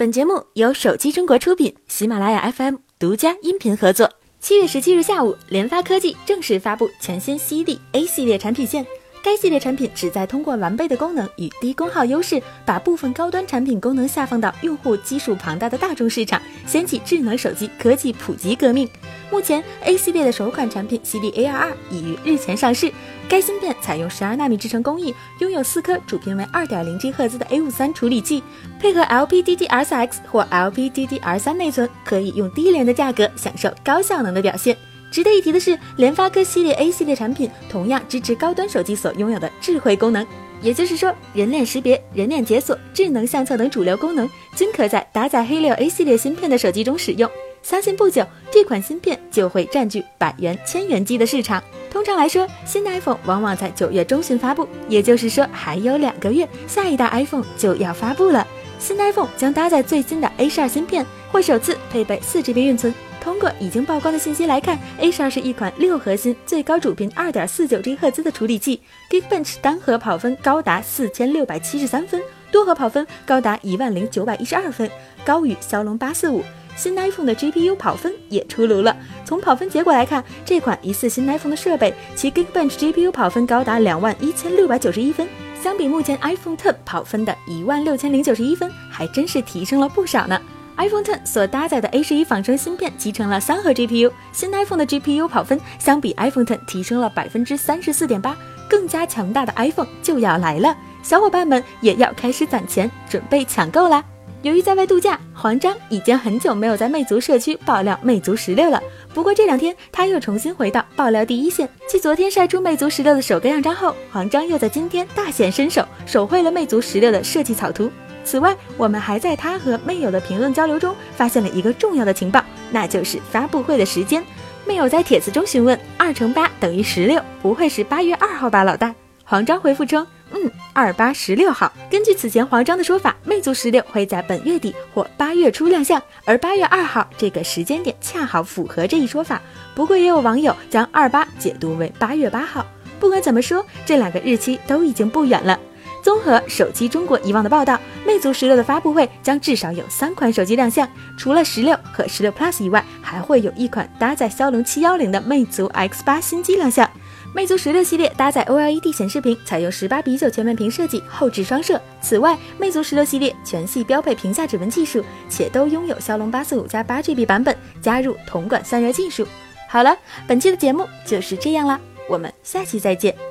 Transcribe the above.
本节目由手机中国出品，喜马拉雅 FM 独家音频合作。七月十七日下午，联发科技正式发布全新 CD A 系列产品线。该系列产品旨在通过完备的功能与低功耗优势，把部分高端产品功能下放到用户基数庞大的大众市场，掀起智能手机科技普及革命。目前，A 系列的首款产品犀利 A22 已于日前上市。该芯片采用十二纳米制程工艺，拥有四颗主频为二点零 G 赫兹的 A53 处理器，配合 LPDDR4X 或 LPDDR3 内存，可以用低廉的价格享受高效能的表现。值得一提的是，联发科系列 A 系列产品同样支持高端手机所拥有的智慧功能，也就是说，人脸识别、人脸解锁、智能相册等主流功能均可在搭载黑六 A 系列芯片的手机中使用。相信不久，这款芯片就会占据百元、千元机的市场。通常来说，新的 iPhone 往往在九月中旬发布，也就是说还有两个月，下一代 iPhone 就要发布了。新 iPhone 将搭载最新的 A 十二芯片，会首次配备四 GB 运存。通过已经曝光的信息来看，A 十二是一款六核心、最高主频二点四九 G 赫兹的处理器，Geekbench 单核跑分高达四千六百七十三分，多核跑分高达一万零九百一十二分，高于骁龙八四五。新 iPhone 的 GPU 跑分也出炉了。从跑分结果来看，这款疑似新 iPhone 的设备，其 Geekbench GPU 跑分高达两万一千六百九十一分，相比目前 iPhone Ten 跑分的一万六千零九十一分，还真是提升了不少呢。iPhone Ten 所搭载的 A 十一仿生芯片集成了三核 GPU，新 iPhone 的 GPU 跑分相比 iPhone Ten 提升了百分之三十四点八，更加强大的 iPhone 就要来了，小伙伴们也要开始攒钱准备抢购啦。由于在外度假，黄章已经很久没有在魅族社区爆料魅族十六了。不过这两天他又重新回到爆料第一线。继昨天晒出魅族十六的首个样张后，黄章又在今天大显身手，手绘了魅族十六的设计草图。此外，我们还在他和魅友的评论交流中发现了一个重要的情报，那就是发布会的时间。魅友在帖子中询问：“二乘八等于十六，不会是八月二号吧，老大？”黄章回复称。嗯，二八十六号。根据此前黄章的说法，魅族十六会在本月底或八月初亮相，而八月二号这个时间点恰好符合这一说法。不过也有网友将二八解读为八月八号。不管怎么说，这两个日期都已经不远了。综合手机中国以往的报道，魅族十六的发布会将至少有三款手机亮相，除了十六和十六 Plus 以外，还会有一款搭载骁龙七幺零的魅族 X 八新机亮相。魅族十六系列搭载 OLED 显示屏，采用十八比九全面屏设计，后置双摄。此外，魅族十六系列全系标配屏下指纹技术，且都拥有骁龙八四五加八 GB 版本，加入铜管散热技术。好了，本期的节目就是这样啦，我们下期再见。